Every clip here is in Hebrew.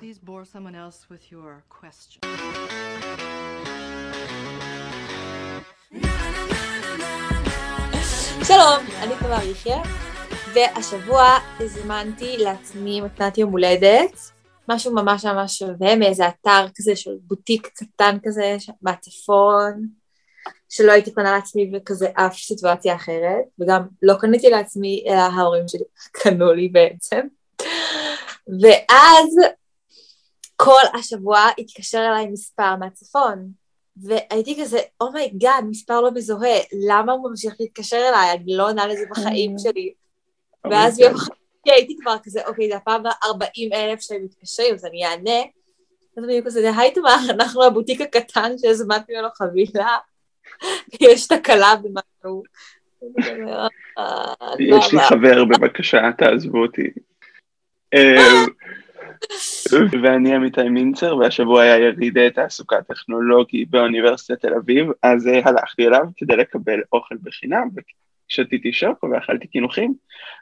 Please bore someone else with your question. שלום, אני תמר יחיא, והשבוע הזמנתי לעצמי מתנת יום הולדת, משהו ממש ממש שווה מאיזה אתר כזה של בוטיק קטן כזה בצפון, שלא הייתי קונה לעצמי בכזה אף סיטואציה אחרת, וגם לא קניתי לעצמי, אלא ההורים שלי קנו לי בעצם. ואז כל השבוע התקשר אליי מספר מהצפון, והייתי כזה, oh my God, oh מספר לא מזוהה, למה הוא ממשיך להתקשר אליי? אני לא עונה לזה בחיים שלי. ואז ביום חמישי הייתי כבר כזה, אוקיי, זה הפעם ה-40 אלף שהם מתקשרים, אז אני אענה. אז אני כזה, היי תמר, אנחנו הבוטיק הקטן שהזמנתי ממנו חבילה, יש תקלה במשהו. יש לי חבר, בבקשה, תעזבו אותי. ואני עמיתי מינצר, והשבוע היה ירידי תעסוקה טכנולוגי באוניברסיטת תל אביב, אז הלכתי אליו כדי לקבל אוכל בחינם, ושתיתי שוקו ואכלתי קינוחים,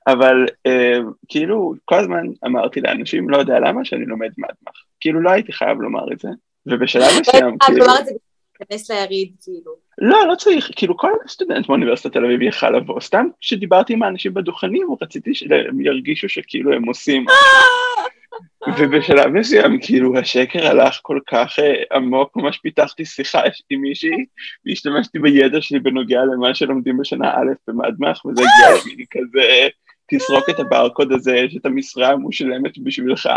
אבל אה, כאילו כל הזמן אמרתי לאנשים, לא יודע למה, שאני לומד מדמח. כאילו לא הייתי חייב לומר את זה, ובשלב מסוים, כאילו... להיכנס ליריד, כאילו. לא, לא צריך, כאילו כל סטודנט באוניברסיטת תל אביב יכל לבוא, סתם כשדיברתי עם האנשים בדוכנים, רציתי שהם ירגישו שכאילו הם עושים ובשלב מסוים כאילו השקר הלך כל כך uh, עמוק, ממש פיתחתי שיחה עם מישהי והשתמשתי בידע שלי בנוגע למה שלומדים בשנה א' במדמח וזה הגיע למין כזה, תסרוק את הברקוד הזה, יש את המשרה המושלמת בשבילך,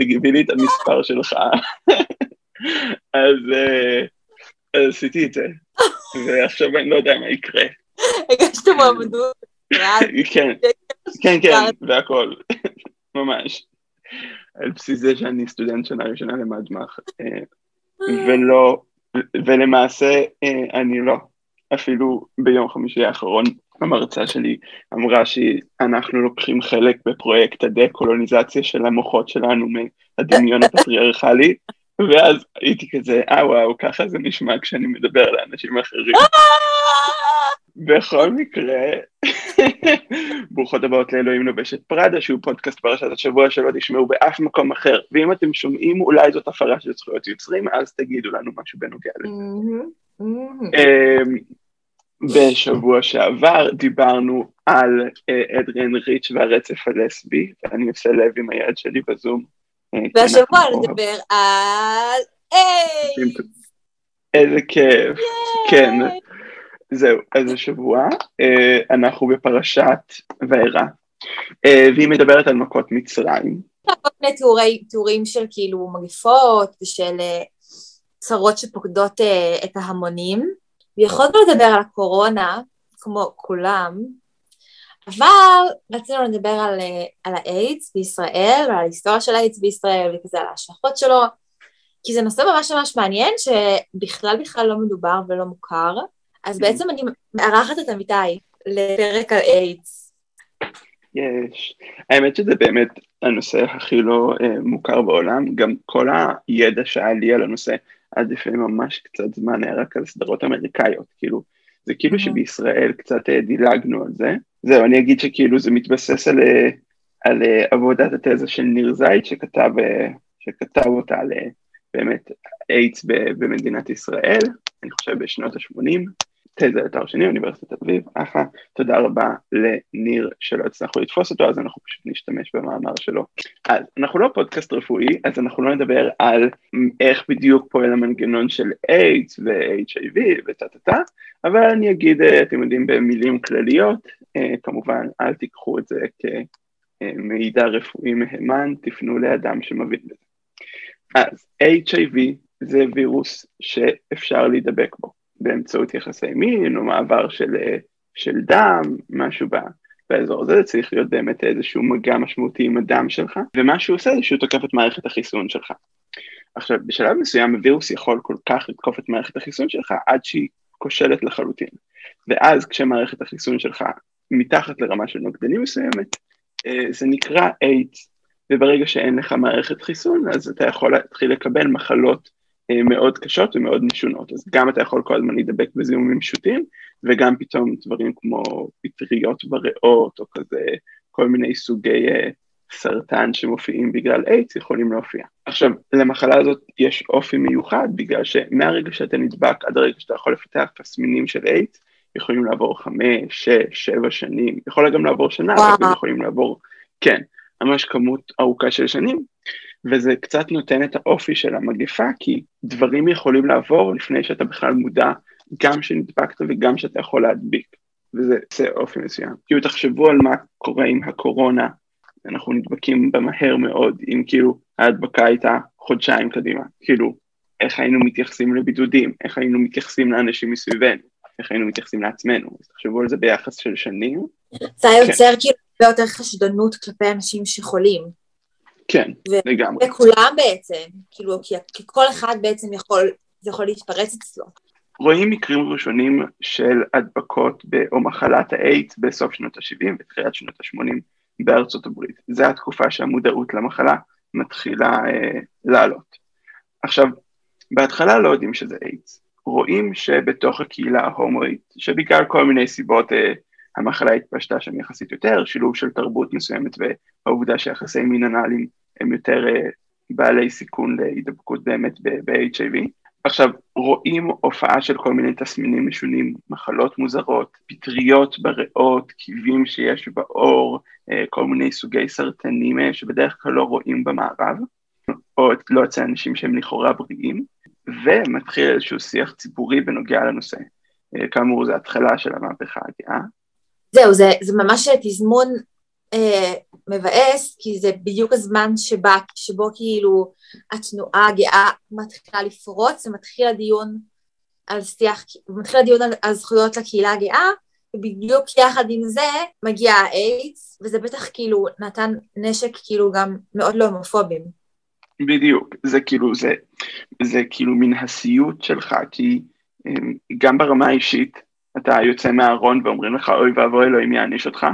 תגיבי לי את המספר שלך. אז, uh, אז עשיתי את זה, ועכשיו אני לא יודע מה יקרה. הגשת מועמדות. כן, כן, כן, והכל, ממש. על בסיס זה שאני סטודנט שנה ראשונה למדמח, אה, ולא, ולמעשה אה, אני לא, אפילו ביום חמישי האחרון המרצה שלי אמרה שאנחנו לוקחים חלק בפרויקט הדה-קולוניזציה של המוחות שלנו מהדמיון הפטריארכלי, ואז הייתי כזה, אה וואו, ככה זה נשמע כשאני מדבר לאנשים אחרים. בכל מקרה, ברוכות הבאות לאלוהים לובשת פראדה, שהוא פודקאסט פרשת השבוע שלא תשמעו באף מקום אחר, ואם אתם שומעים אולי זאת הפרה של זכויות יוצרים, אז תגידו לנו משהו בנוגע לזה. אמ, בשבוע שעבר דיברנו על אה, אדריאן ריץ' והרצף הלסבי, ואני עושה לב עם היד שלי בזום. אה, והשבוע נדבר על איידס. איזה כיף, כן. זהו, אז השבוע אה, אנחנו בפרשת וארא, אה, והיא מדברת על מכות מצרים. כל מיני תיאורי, תיאורים של כאילו מגפות ושל אה, צרות שפוקדות את ההמונים, ויכולנו לדבר על הקורונה, כמו כולם, אבל רצינו לדבר על, על האיידס בישראל, ועל ההיסטוריה של האיידס בישראל, וכזה על ההשלכות שלו, כי זה נושא ממש ממש מעניין, שבכלל בכלל לא מדובר ולא מוכר. אז בעצם אני מארחת את אמיתי לפרק על איידס. יש. האמת שזה באמת הנושא הכי לא uh, מוכר בעולם, גם כל הידע שהיה לי על הנושא עד לפני ממש קצת זמן היה רק על סדרות אמריקאיות, כאילו, זה כאילו mm-hmm. שבישראל קצת uh, דילגנו על זה. זהו, אני אגיד שכאילו זה מתבסס על, uh, על uh, עבודת התזה של ניר זייד שכתב, uh, שכתב אותה על uh, באמת איידס במדינת ישראל, אני חושב בשנות ה-80. תזה לתואר שני, אוניברסיטת תל אביב, אחלה, תודה רבה לניר שלא הצלחנו לתפוס אותו, אז אנחנו פשוט נשתמש במאמר שלו. אז אנחנו לא פודקאסט רפואי, אז אנחנו לא נדבר על איך בדיוק פועל המנגנון של איידס ו-HIV וטה טה טה, אבל אני אגיד, אה, אתם יודעים, במילים כלליות, אה, כמובן אל תיקחו את זה כמידע רפואי מהימן, תפנו לאדם שמבין בזה. אז HIV זה וירוס שאפשר להידבק בו. באמצעות יחסי מין או מעבר של, אה, של דם, משהו באזור הזה, זה צריך להיות באמת איזשהו מגע משמעותי עם הדם שלך, ומה שהוא עושה זה שהוא תוקף את מערכת החיסון שלך. עכשיו, בשלב מסוים הווירוס יכול כל כך לתקוף את מערכת החיסון שלך עד שהיא כושלת לחלוטין. ואז כשמערכת החיסון שלך מתחת לרמה של נוגדנים מסוימת, אה, זה נקרא איידס, וברגע שאין לך מערכת חיסון, אז אתה יכול להתחיל לקבל מחלות מאוד קשות ומאוד משונות, אז גם אתה יכול כל הזמן להידבק בזיהומים פשוטים, וגם פתאום דברים כמו פטריות בריאות, או כזה כל מיני סוגי uh, סרטן שמופיעים בגלל איידס יכולים להופיע. עכשיו, למחלה הזאת יש אופי מיוחד בגלל שמהרגע שאתה נדבק עד הרגע שאתה יכול לפתח תסמינים של איידס, יכולים לעבור חמש, שש, שבע שנים, יכול גם לעבור שנה, אבל גם יכולים לעבור, כן, ממש כמות ארוכה של שנים, וזה קצת נותן את האופי של המגפה, כי דברים יכולים לעבור לפני שאתה בכלל מודע, גם שנדבקת וגם שאתה יכול להדביק, וזה זה אופי מסוים. כאילו תחשבו על מה קורה עם הקורונה, אנחנו נדבקים בה מהר מאוד, אם כאילו ההדבקה הייתה חודשיים קדימה, כאילו איך היינו מתייחסים לבידודים, איך היינו מתייחסים לאנשים מסביבנו, איך היינו מתייחסים לעצמנו, אז תחשבו על זה ביחס של שנים. זה יוצר כן. כאילו הרבה יותר חשדנות כלפי אנשים שחולים. כן, לגמרי. וכולם בעצם, כאילו, כי, כי כל אחד בעצם יכול, זה יכול להתפרץ אצלו. רואים מקרים ראשונים של הדבקות או מחלת האיידס בסוף שנות ה-70 ותחילת שנות ה-80 בארצות הברית. זו התקופה שהמודעות למחלה מתחילה אה, לעלות. עכשיו, בהתחלה לא יודעים שזה איידס. רואים שבתוך הקהילה ההומואית, שבגלל כל מיני סיבות אה, המחלה התפשטה שם יחסית יותר, שילוב של תרבות מסוימת והעובדה שיחסי מין אנאליים הם יותר אה, בעלי סיכון להידבקות באמת ב-HIV. עכשיו, רואים הופעה של כל מיני תסמינים משונים, מחלות מוזרות, פטריות בריאות, קיבים שיש בעור, אה, כל מיני סוגי סרטנים אה, שבדרך כלל לא רואים במערב, או לא אצל אנשים שהם לכאורה בריאים, ומתחיל איזשהו שיח ציבורי בנוגע לנושא. כאמור, זו התחלה של המהפכה הגאה. זהו, זה, זה ממש תזמון אה, מבאס, כי זה בדיוק הזמן שבה, שבו כאילו התנועה הגאה מתחילה לפרוץ, ומתחיל הדיון על שיח, מתחיל הדיון על, על זכויות לקהילה הגאה, ובדיוק יחד עם זה מגיע האיידס, וזה בטח כאילו נתן נשק כאילו גם מאוד לא הומופובים. בדיוק, זה כאילו, זה, זה כאילו מן הסיוט שלך, כי אמ, גם ברמה האישית אתה יוצא מהארון ואומרים לך אוי ואבוי אלוהים יעניש אותך,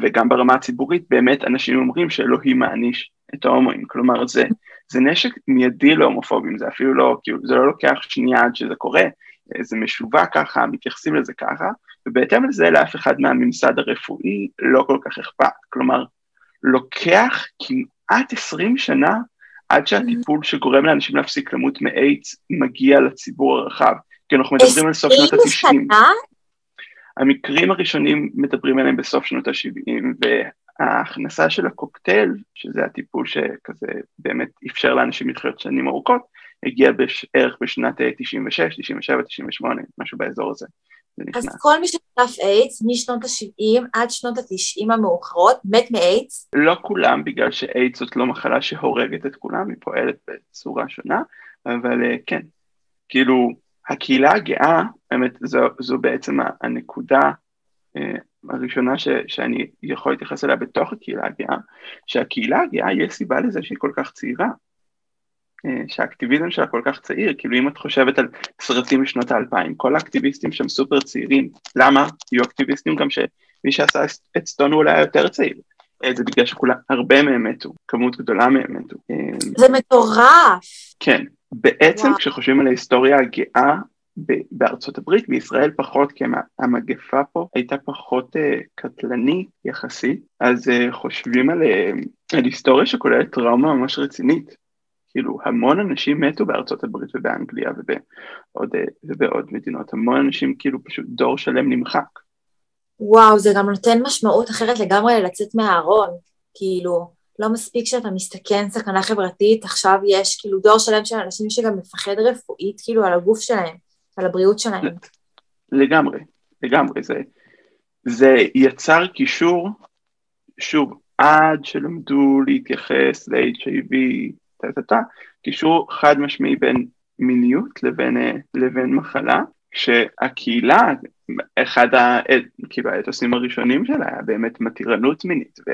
וגם ברמה הציבורית באמת אנשים אומרים שאלוהים מעניש את ההומואים, כלומר זה, זה נשק מיידי להומופובים, זה אפילו לא, כאילו זה לא לוקח שנייה עד שזה קורה, זה משווק ככה, מתייחסים לזה ככה, ובהתאם לזה לאף אחד מהממסד הרפואי לא כל כך אכפת, כלומר לוקח כמעט 20 שנה עד שהטיפול שגורם לאנשים להפסיק למות מאיידס מגיע לציבור הרחב, כי אנחנו מדברים על סוף שנות ה-90. 20 שנה? המקרים הראשונים מדברים עליהם בסוף שנות ה-70, וההכנסה של הקוקטייל, שזה הטיפול שכזה באמת אפשר לאנשים לחיות שנים ארוכות, הגיע בערך בשנת 96, 97, 98, משהו באזור הזה. אז כל מי שחטף איידס משנות ה-70 עד שנות ה-90 המאוחרות מת מאיידס? לא כולם, בגלל שאיידס זאת לא מחלה שהורגת את כולם, היא פועלת בצורה שונה, אבל אה, כן, כאילו הקהילה הגאה, באמת זו, זו בעצם הנקודה אה, הראשונה ש, שאני יכול להתייחס אליה בתוך הקהילה הגאה, שהקהילה הגאה יש סיבה לזה שהיא כל כך צעירה, אה, שהאקטיביזם שלה כל כך צעיר, כאילו אם את חושבת על סרטים משנות האלפיים, כל האקטיביסטים שם סופר צעירים, למה? יהיו אקטיביסטים גם שמי שעשה את סטון הוא אולי יותר צעיר, אה, זה בגלל שכולם, הרבה מהם מתו, כמות גדולה מהם מתו. זה מטורף. כן, בעצם וואו. כשחושבים על ההיסטוריה הגאה בארצות הברית, בישראל פחות, כי המגפה פה הייתה פחות uh, קטלנית יחסית, אז uh, חושבים על, uh, על היסטוריה שכוללת טראומה ממש רצינית. כאילו המון אנשים מתו בארצות הברית ובאנגליה ובעוד, ובעוד מדינות, המון אנשים כאילו פשוט דור שלם נמחק. וואו, זה גם נותן משמעות אחרת לגמרי לצאת מהארון, כאילו, לא מספיק שאתה מסתכן סכנה חברתית, עכשיו יש כאילו דור שלם של אנשים שגם מפחד רפואית כאילו על הגוף שלהם, על הבריאות שלהם. לגמרי, לגמרי, זה, זה יצר קישור, שוב, עד שלמדו להתייחס ל-HIV, קישור חד משמעי בין מיניות לבין, לבין מחלה, כשהקהילה, אחד ה... כאילו האתוסים הראשונים שלה היה באמת מתירנות מינית, ו...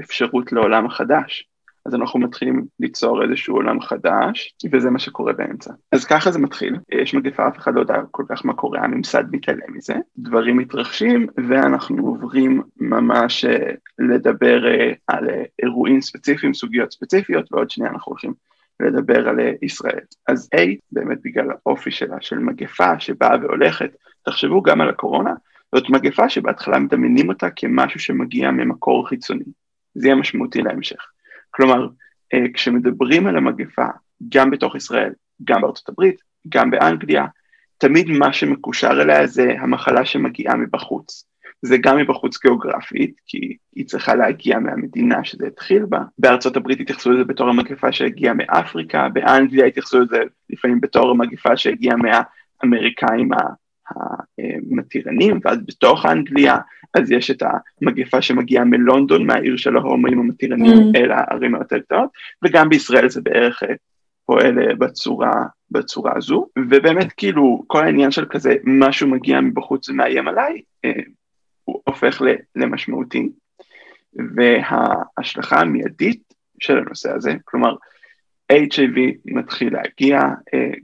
אפשרות לעולם חדש. אז אנחנו מתחילים ליצור איזשהו עולם חדש, וזה מה שקורה באמצע. אז ככה זה מתחיל, יש מגפה, אף אחד לא יודע כל כך מה קורה, הממסד מתעלם מזה, דברים מתרחשים, ואנחנו עוברים ממש אה, לדבר אה, על אה, אירועים ספציפיים, סוגיות ספציפיות, ועוד שנייה אנחנו הולכים לדבר על ישראל. אז A, באמת בגלל האופי שלה, של מגפה שבאה והולכת, תחשבו גם על הקורונה, זאת מגפה שבהתחלה מדמיינים אותה כמשהו שמגיע ממקור חיצוני. זה יהיה משמעותי להמשך. כלומר, אה, כשמדברים על המגפה, גם בתוך ישראל, גם בארצות הברית, גם באנגליה, תמיד מה שמקושר אליה זה המחלה שמגיעה מבחוץ. זה גם מבחוץ גיאוגרפית, כי היא צריכה להגיע מהמדינה שזה התחיל בה. בארצות הברית התייחסו לזה בתור המגפה שהגיעה מאפריקה, באנגליה התייחסו לזה לפעמים בתור המגפה שהגיעה מהאמריקאים המתירנים, ואז בתוך אנגליה, אז יש את המגפה שמגיעה מלונדון, מהעיר של ההומואים המתירנים mm. אל הערים היותר קטנות, וגם בישראל זה בערך אה, פועל אה, בצורה, בצורה הזו, ובאמת כאילו כל העניין של כזה משהו מגיע מבחוץ ומאיים עליי, אה, הוא הופך למשמעותי, וההשלכה המיידית של הנושא הזה, כלומר HIV מתחיל להגיע,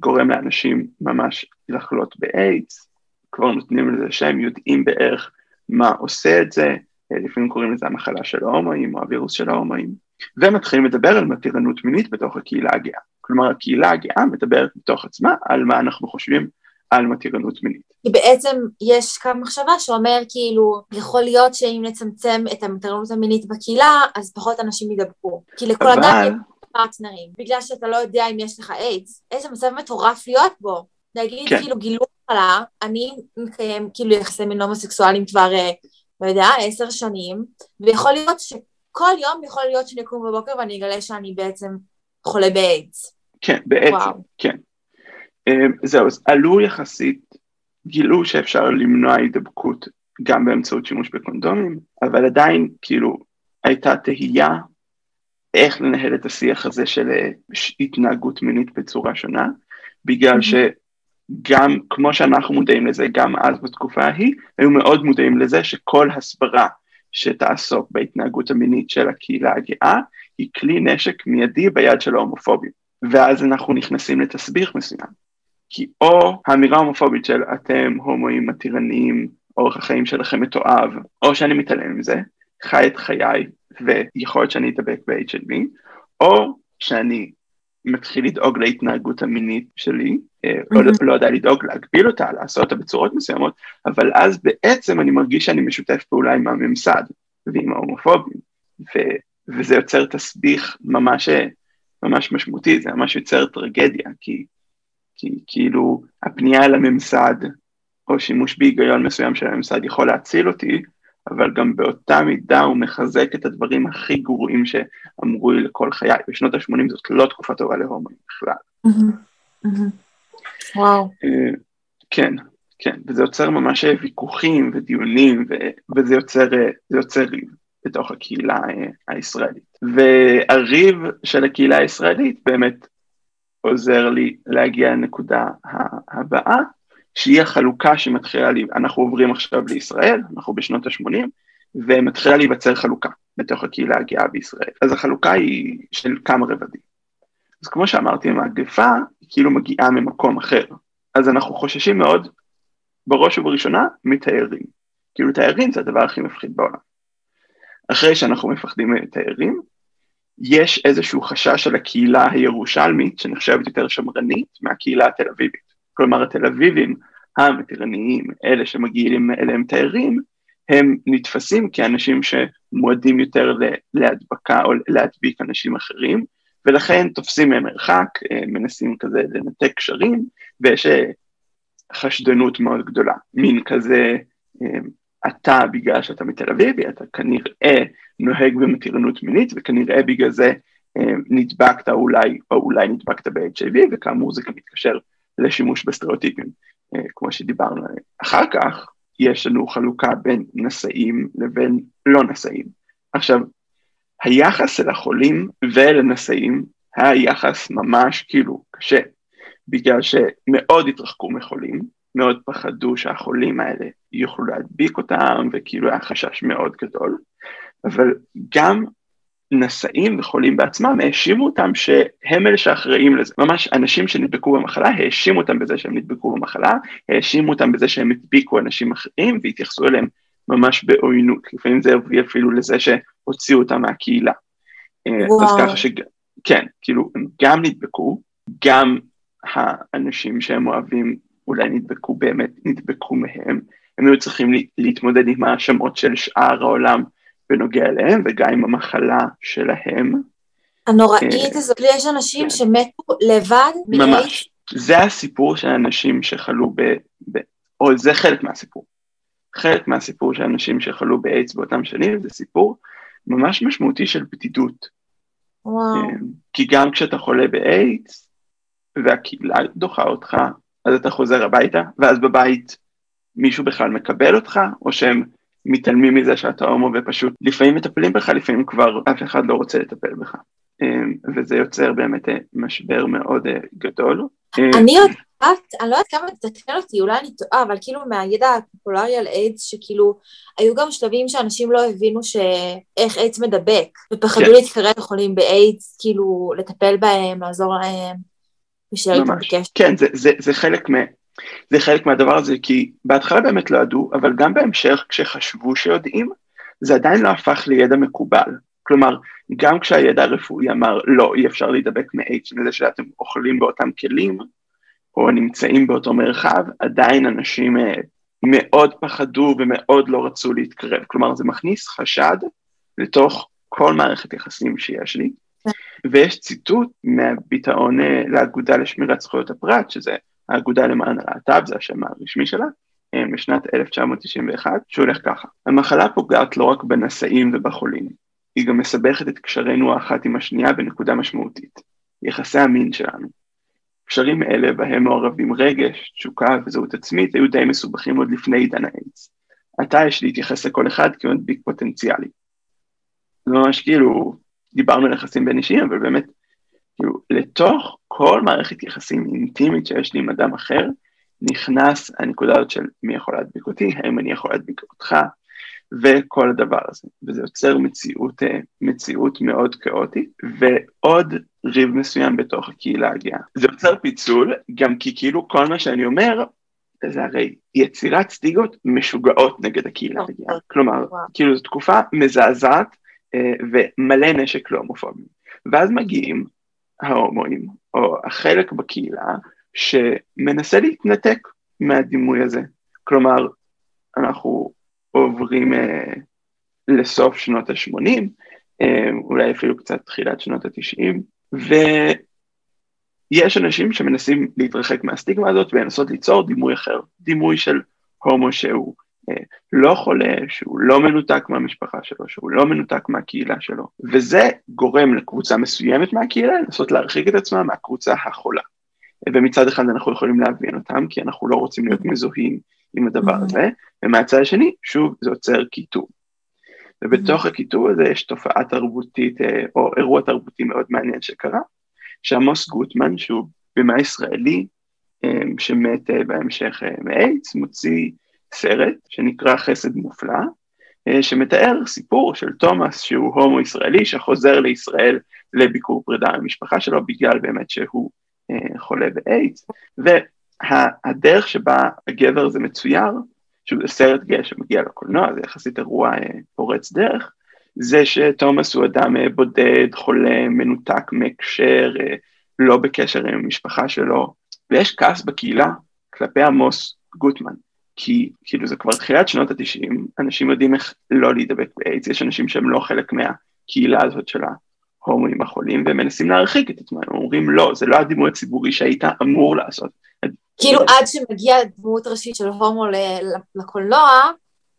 גורם לאנשים ממש לחלות באיידס, כבר נותנים לזה שם, יודעים בערך מה עושה את זה, לפעמים קוראים לזה המחלה של ההומואים או הווירוס של ההומואים, ומתחילים לדבר על מתירנות מינית בתוך הקהילה הגאה. כלומר, הקהילה הגאה מדברת בתוך עצמה על מה אנחנו חושבים על מתירנות מינית. כי בעצם יש קו מחשבה שאומר כאילו, יכול להיות שאם נצמצם את המתירנות המינית בקהילה, אז פחות אנשים ידבקו. כי לכל אבל... אדם יש פרטנרים, בגלל שאתה לא יודע אם יש לך איידס, איזה מצב מטורף להיות בו. נגיד כן. כאילו גילו מחלה, אני מקיים כאילו יחסי מין הומוסקסואלים כבר, אה, לא יודע, עשר שנים, ויכול להיות שכל יום יכול להיות שאני אקום בבוקר ואני אגלה שאני בעצם חולה באיידס. כן, בעצם, וואו. כן. אמ, זהו, אז עלו יחסית, גילו שאפשר למנוע הידבקות גם באמצעות שימוש בקונדומים, אבל עדיין כאילו הייתה תהייה איך לנהל את השיח הזה של אה, התנהגות מינית בצורה שונה, בגלל mm-hmm. שגם כמו שאנחנו מודעים לזה, גם אז בתקופה ההיא, היו מאוד מודעים לזה שכל הסברה שתעסוק בהתנהגות המינית של הקהילה הגאה, היא כלי נשק מיידי ביד של ההומופובים. ואז אנחנו נכנסים לתסביך מסוים. כי או האמירה ההומופובית של אתם הומואים מתירניים, אורח החיים שלכם מתועב, או שאני מתעלם מזה, חי את חיי ויכול להיות שאני אדבק ב-HIV, או שאני מתחיל לדאוג להתנהגות המינית שלי, mm-hmm. או לא, לא יודע לדאוג להגביל אותה, לעשות אותה בצורות מסוימות, אבל אז בעצם אני מרגיש שאני משותף פעולה עם הממסד ועם ההומופובים, ו- וזה יוצר תסביך ממש, ממש משמעותי, זה ממש יוצר טרגדיה, כי כי כאילו הפנייה אל הממסד, או שימוש בהיגיון מסוים של הממסד יכול להציל אותי, אבל גם באותה מידה הוא מחזק את הדברים הכי גרועים שאמרו לי לכל חיי. בשנות ה-80 זאת לא תקופה טובה להומואים בכלל. וואו. אה, כן, כן, וזה יוצר ממש ויכוחים ודיונים, וזה יוצר, אה, יוצר ריב בתוך הקהילה אה, הישראלית. והריב של הקהילה הישראלית באמת עוזר לי להגיע לנקודה הבאה, שהיא החלוקה שמתחילה, לי, אנחנו עוברים עכשיו לישראל, אנחנו בשנות ה-80, ומתחילה להיווצר חלוקה בתוך הקהילה הגאה בישראל. אז החלוקה היא של כמה רבדים. אז כמו שאמרתי, המגפה היא כאילו מגיעה ממקום אחר. אז אנחנו חוששים מאוד, בראש ובראשונה, מתיירים. כאילו תיירים זה הדבר הכי מפחיד בעולם. אחרי שאנחנו מפחדים מתיירים, יש איזשהו חשש של הקהילה הירושלמית, שנחשבת יותר שמרנית, מהקהילה התל אביבית. כלומר, התל אביבים המתירניים, אלה שמגיעים אליהם תיירים, הם נתפסים כאנשים שמועדים יותר להדבקה או להדביק אנשים אחרים, ולכן תופסים מהם מרחק, אה, מנסים כזה לנתק קשרים, ויש אה, חשדנות מאוד גדולה, מין כזה אה, אתה, בגלל שאתה מתל אביבי, אתה כנראה נוהג במתירנות מינית, וכנראה בגלל זה נדבקת אולי, או אולי נדבקת ב-HIV, וכאמור זה גם מתקשר לשימוש בסטריאוטיפים, כמו שדיברנו עליהם. אחר כך יש לנו חלוקה בין נשאים לבין לא נשאים. עכשיו, היחס אל החולים ולנשאים היה יחס ממש כאילו קשה, בגלל שמאוד התרחקו מחולים, מאוד פחדו שהחולים האלה יוכלו להדביק אותם, וכאילו היה חשש מאוד גדול, אבל גם נשאים וחולים בעצמם האשימו אותם שהם אלה שאחראים לזה. ממש אנשים שנדבקו במחלה האשימו אותם בזה שהם נדבקו במחלה, האשימו אותם בזה שהם הדביקו אנשים אחרים והתייחסו אליהם ממש בעוינות. לפעמים זה הביא אפילו לזה שהוציאו אותם מהקהילה. וואו. אז ככה ש... כן, כאילו, הם גם נדבקו, גם האנשים שהם אוהבים אולי נדבקו באמת, נדבקו מהם, הם היו צריכים להתמודד עם האשמות של שאר העולם בנוגע אליהם וגם עם המחלה שלהם. הנוראית אה, הזאת, יש אנשים כן. שמתו לבד. ממש. זה הסיפור של אנשים שחלו ב... ב... או זה חלק מהסיפור. חלק מהסיפור של אנשים שחלו באיידס באותם שנים זה סיפור ממש משמעותי של בדידות. וואו. אה, כי גם כשאתה חולה באיידס והקהילה דוחה אותך, אז אתה חוזר הביתה, ואז בבית מישהו בכלל מקבל אותך, או שהם מתעלמים מזה שאתה הומו ופשוט לפעמים מטפלים בך, לפעמים כבר אף אחד לא רוצה לטפל בך. אה, וזה יוצר באמת אה, משבר מאוד גדול. אני יודעת, אני לא יודעת כמה תתקן אותי, אולי אני טועה, אבל כאילו מהידע הפופולרי על איידס, שכאילו, היו גם שלבים שאנשים לא הבינו שאיך איידס מדבק, ופחדו כן. להתקרב לחולים באיידס, כאילו, לטפל בהם, לעזור להם, ממש. בקשר. כן, זה, זה, זה, חלק מה, זה חלק מהדבר הזה, כי בהתחלה באמת לא ידעו, אבל גם בהמשך כשחשבו שיודעים, זה עדיין לא הפך לידע מקובל. כלומר, גם כשהידע הרפואי אמר, לא, אי אפשר להידבק מאיידס מזה שאתם אוכלים באותם כלים, או נמצאים באותו מרחב, עדיין אנשים אה, מאוד פחדו ומאוד לא רצו להתקרב. כלומר, זה מכניס חשד לתוך כל מערכת יחסים שיש לי. ויש ציטוט מהביטאון אה, לאגודה לשמירת זכויות הפרט, שזה האגודה למען הלהט"ב, זה השם הרשמי שלה, אה, משנת 1991, שהולך ככה: המחלה פוגעת לא רק בנשאים ובחולים, היא גם מסבכת את קשרינו האחת עם השנייה בנקודה משמעותית, יחסי המין שלנו. קשרים אלה בהם מעורבים רגש, תשוקה וזהות עצמית היו די מסובכים עוד לפני עידן האיידס. עתה יש להתייחס לכל אחד כמדביק פוטנציאלי. זה ממש כאילו, דיברנו על יחסים בין אישיים, אבל באמת, כאילו, לתוך כל מערכת יחסים אינטימית שיש לי עם אדם אחר, נכנס הנקודה הזאת של מי יכול להדביק אותי, האם אני יכול להדביק אותך, וכל הדבר הזה. וזה יוצר מציאות, אה, מציאות מאוד כאוטית, ועוד ריב מסוים בתוך הקהילה הגאה. זה יוצר פיצול, גם כי כאילו כל מה שאני אומר, זה הרי יצירת סטיגות משוגעות נגד הקהילה הגאה. כלומר, וואו. כאילו זו תקופה מזעזעת אה, ומלא נשק להומופובים. ואז מגיעים ההומואים, או החלק בקהילה, שמנסה להתנתק מהדימוי הזה. כלומר, אנחנו עוברים אה, לסוף שנות ה-80, אה, אולי אפילו קצת תחילת שנות ה-90, ויש אנשים שמנסים להתרחק מהסטיגמה הזאת ולנסות ליצור דימוי אחר, דימוי של הומו שהוא אה, לא חולה, שהוא לא מנותק מהמשפחה שלו, שהוא לא מנותק מהקהילה שלו, וזה גורם לקבוצה מסוימת מהקהילה לנסות להרחיק את עצמה מהקבוצה החולה. ומצד אחד אנחנו יכולים להבין אותם, כי אנחנו לא רוצים להיות מזוהים עם הדבר הזה, ומהצד השני, שוב, זה יוצר קיטוב. ובתוך הקיטוב הזה יש תופעה תרבותית, אה, או אירוע תרבותי מאוד מעניין שקרה, שעמוס גוטמן, שהוא במאי ישראלי, אה, שמת אה, בהמשך מאיידס, מוציא סרט שנקרא חסד מופלא, שמתאר סיפור של תומאס שהוא הומו ישראלי שחוזר לישראל לביקור פרידה מהמשפחה שלו בגלל באמת שהוא חולה באיידס, והדרך שבה הגבר הזה מצויר, שהוא סרט גאה שמגיע לקולנוע, זה יחסית אירוע פורץ דרך, זה שתומאס הוא אדם בודד, חולה, מנותק מהקשר, לא בקשר עם המשפחה שלו, ויש כעס בקהילה כלפי עמוס גוטמן, כי כאילו זה כבר תחילת שנות התשעים, אנשים יודעים איך לא להידבק באיידס, יש אנשים שהם לא חלק מהקהילה הזאת של ההומואים החולים, והם מנסים להרחיק את עצמם, הם אומרים לא, זה לא הדימוי הציבורי שהיית אמור לעשות. כאילו עד שמגיע דמות ראשית של הומו לקולנוע,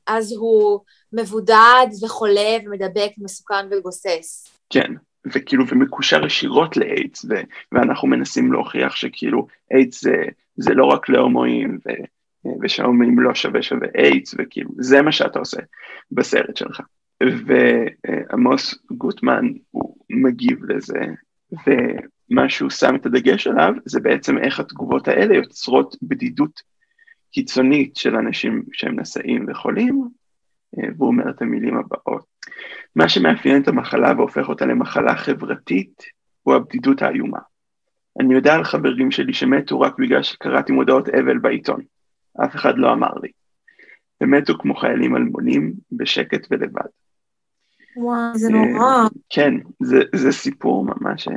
אז הוא מבודד וחולה ומדבק, מסוכן וגוסס. כן, וכאילו, ומקושר ישירות לאיידס, ו- ואנחנו מנסים להוכיח שכאילו איידס זה, זה לא רק להומואים, ו- ושהומואים לא שווה שווה איידס, וכאילו, זה מה שאתה עושה בסרט שלך. ועמוס גוטמן, הוא מגיב לזה, ומה שהוא שם את הדגש עליו, זה בעצם איך התגובות האלה יוצרות בדידות קיצונית של אנשים שהם נשאים וחולים, והוא אומר את המילים הבאות. מה שמאפיין את המחלה והופך אותה למחלה חברתית, הוא הבדידות האיומה. אני יודע על חברים שלי שמתו רק בגלל שקראתי מודעות אבל בעיתון. אף אחד לא אמר לי. הם מתו כמו חיילים אלמונים, בשקט ולבד. זה נורא. כן, זה, זה סיפור ממש,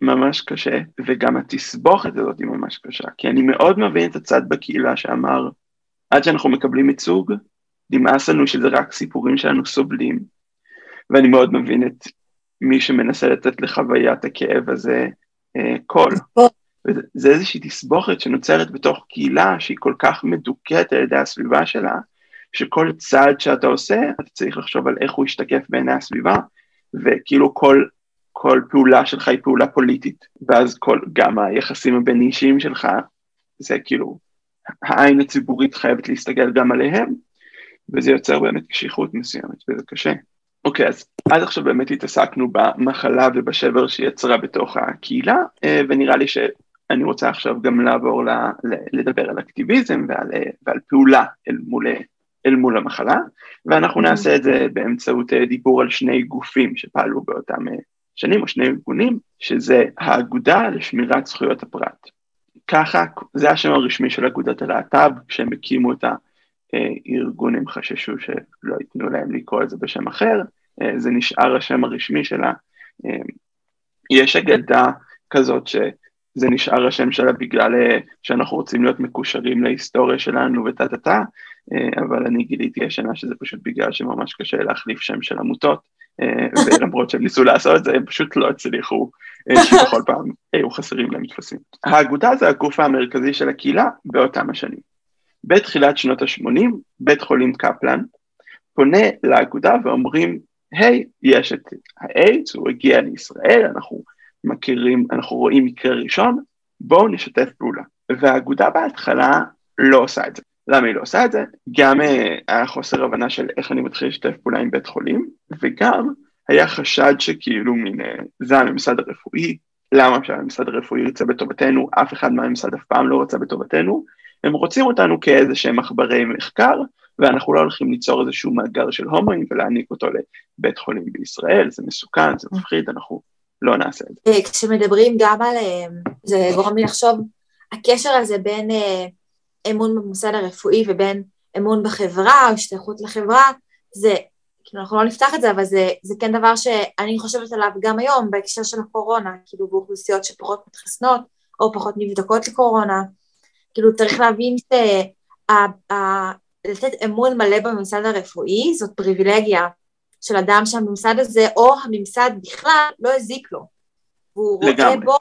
ממש קשה, וגם התסבוכת הזאת היא ממש קשה, כי אני מאוד מבין את הצד בקהילה שאמר, עד שאנחנו מקבלים ייצוג, נמאס לנו שזה רק סיפורים שלנו סובלים, ואני מאוד מבין את מי שמנסה לתת לחוויית הכאב הזה אה, קול. זה איזושהי תסבוכת שנוצרת בתוך קהילה שהיא כל כך מדוכאת על ידי הסביבה שלה, שכל צעד שאתה עושה, אתה צריך לחשוב על איך הוא ישתקף בעיני הסביבה, וכאילו כל, כל פעולה שלך היא פעולה פוליטית, ואז כל, גם היחסים הבין אישיים שלך, זה כאילו, העין הציבורית חייבת להסתגל גם עליהם, וזה יוצר באמת קשיחות מסוימת, וזה קשה. אוקיי, אז עד עכשיו באמת התעסקנו במחלה ובשבר שיצרה בתוך הקהילה, אה, ונראה לי שאני רוצה עכשיו גם לעבור ל, לדבר על אקטיביזם ועל, ועל פעולה אל מול, אל מול המחלה, ואנחנו. נעשה את זה באמצעות אה, דיבור על שני גופים שפעלו באותם אה, שנים, או שני ארגונים, שזה האגודה לשמירת זכויות הפרט. ככה, זה השם הרשמי של אגודת הלהט"ב, כשהם הקימו את הארגון הם חששו שלא ייתנו להם לקרוא את זה בשם אחר, אה, זה נשאר השם הרשמי שלה. יש אגדה כזאת שזה נשאר השם שלה בגלל אה, שאנחנו רוצים להיות מקושרים להיסטוריה שלנו וטה טה טה, אבל אני גיליתי השנה שזה פשוט בגלל שממש קשה להחליף שם של עמותות, ולמרות שהם ניסו לעשות את זה, הם פשוט לא הצליחו, שבכל פעם היו חסרים להם טפסים. האגודה זה הגוף המרכזי של הקהילה באותם השנים. בתחילת שנות ה-80, בית חולים קפלן פונה לאגודה ואומרים, היי, hey, יש את האיידס, הוא הגיע לישראל, אנחנו מכירים, אנחנו רואים מקרה ראשון, בואו נשתף פעולה. והאגודה בהתחלה לא עושה את זה. למה היא לא עושה את זה? גם אה, היה חוסר הבנה של איך אני מתחיל לשתף פעולה עם בית חולים, וגם היה חשד שכאילו מין, אה, זה הממסד הרפואי, למה שהממסד הרפואי ירצה בטובתנו, אף אחד מהממסד אף פעם לא רצה בטובתנו, הם רוצים אותנו כאיזה שהם עכברי מחקר, ואנחנו לא הולכים ליצור איזשהו מאגר של הומואים ולהעניק אותו לבית חולים בישראל, זה מסוכן, זה מפחיד, אנחנו לא נעשה את זה. אה, כשמדברים גם על, אה, זה גורם לי לחשוב, הקשר הזה בין אה, אמון במוסד הרפואי ובין אמון בחברה או השתייכות לחברה, זה, כאילו אנחנו לא נפתח את זה, אבל זה, זה כן דבר שאני חושבת עליו גם היום בהקשר של הקורונה, כאילו באוכלוסיות שפחות מתחסנות או פחות נבדקות לקורונה, כאילו צריך להבין שלתת אמון מלא בממסד הרפואי זאת פריבילגיה של אדם שהממסד הזה או הממסד בכלל לא הזיק לו. והוא לגמרי. רואה בו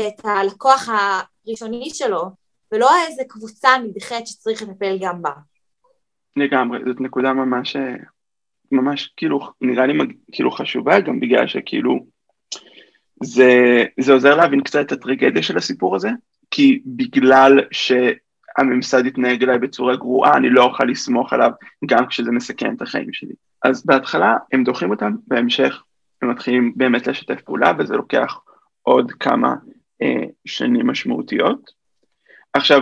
את הלקוח הראשוני שלו, ולא איזה קבוצה נדחית שצריך לטפל גם בה. לגמרי, זאת נקודה ממש, ממש כאילו, נראה לי כאילו חשובה, גם בגלל שכאילו זה, זה עוזר להבין קצת את הטרגדיה של הסיפור הזה, כי בגלל שהממסד יתנהג אליי בצורה גרועה, אני לא אוכל לסמוך עליו גם כשזה מסכן את החיים שלי. אז בהתחלה הם דוחים אותם, בהמשך הם מתחילים באמת לשתף פעולה, וזה לוקח עוד כמה אה, שנים משמעותיות. עכשיו,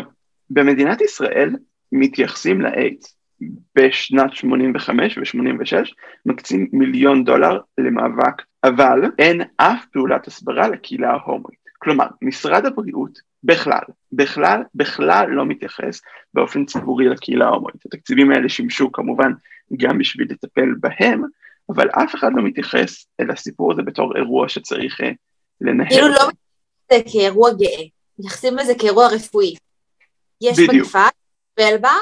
במדינת ישראל מתייחסים לאיידס בשנת 85 ו-86, מקצים מיליון דולר למאבק, אבל אין אף פעולת הסברה לקהילה ההומואית. כלומר, משרד הבריאות בכלל, בכלל, בכלל לא מתייחס באופן ציבורי לקהילה ההומואית. התקציבים האלה שימשו כמובן גם בשביל לטפל בהם, אבל אף אחד לא מתייחס אל הסיפור הזה בתור אירוע שצריך אה, לנהל. כאילו לא מתייחס כאירוע גאה, מתייחסים לזה כאירוע רפואי. יש מגפה, טפל בה,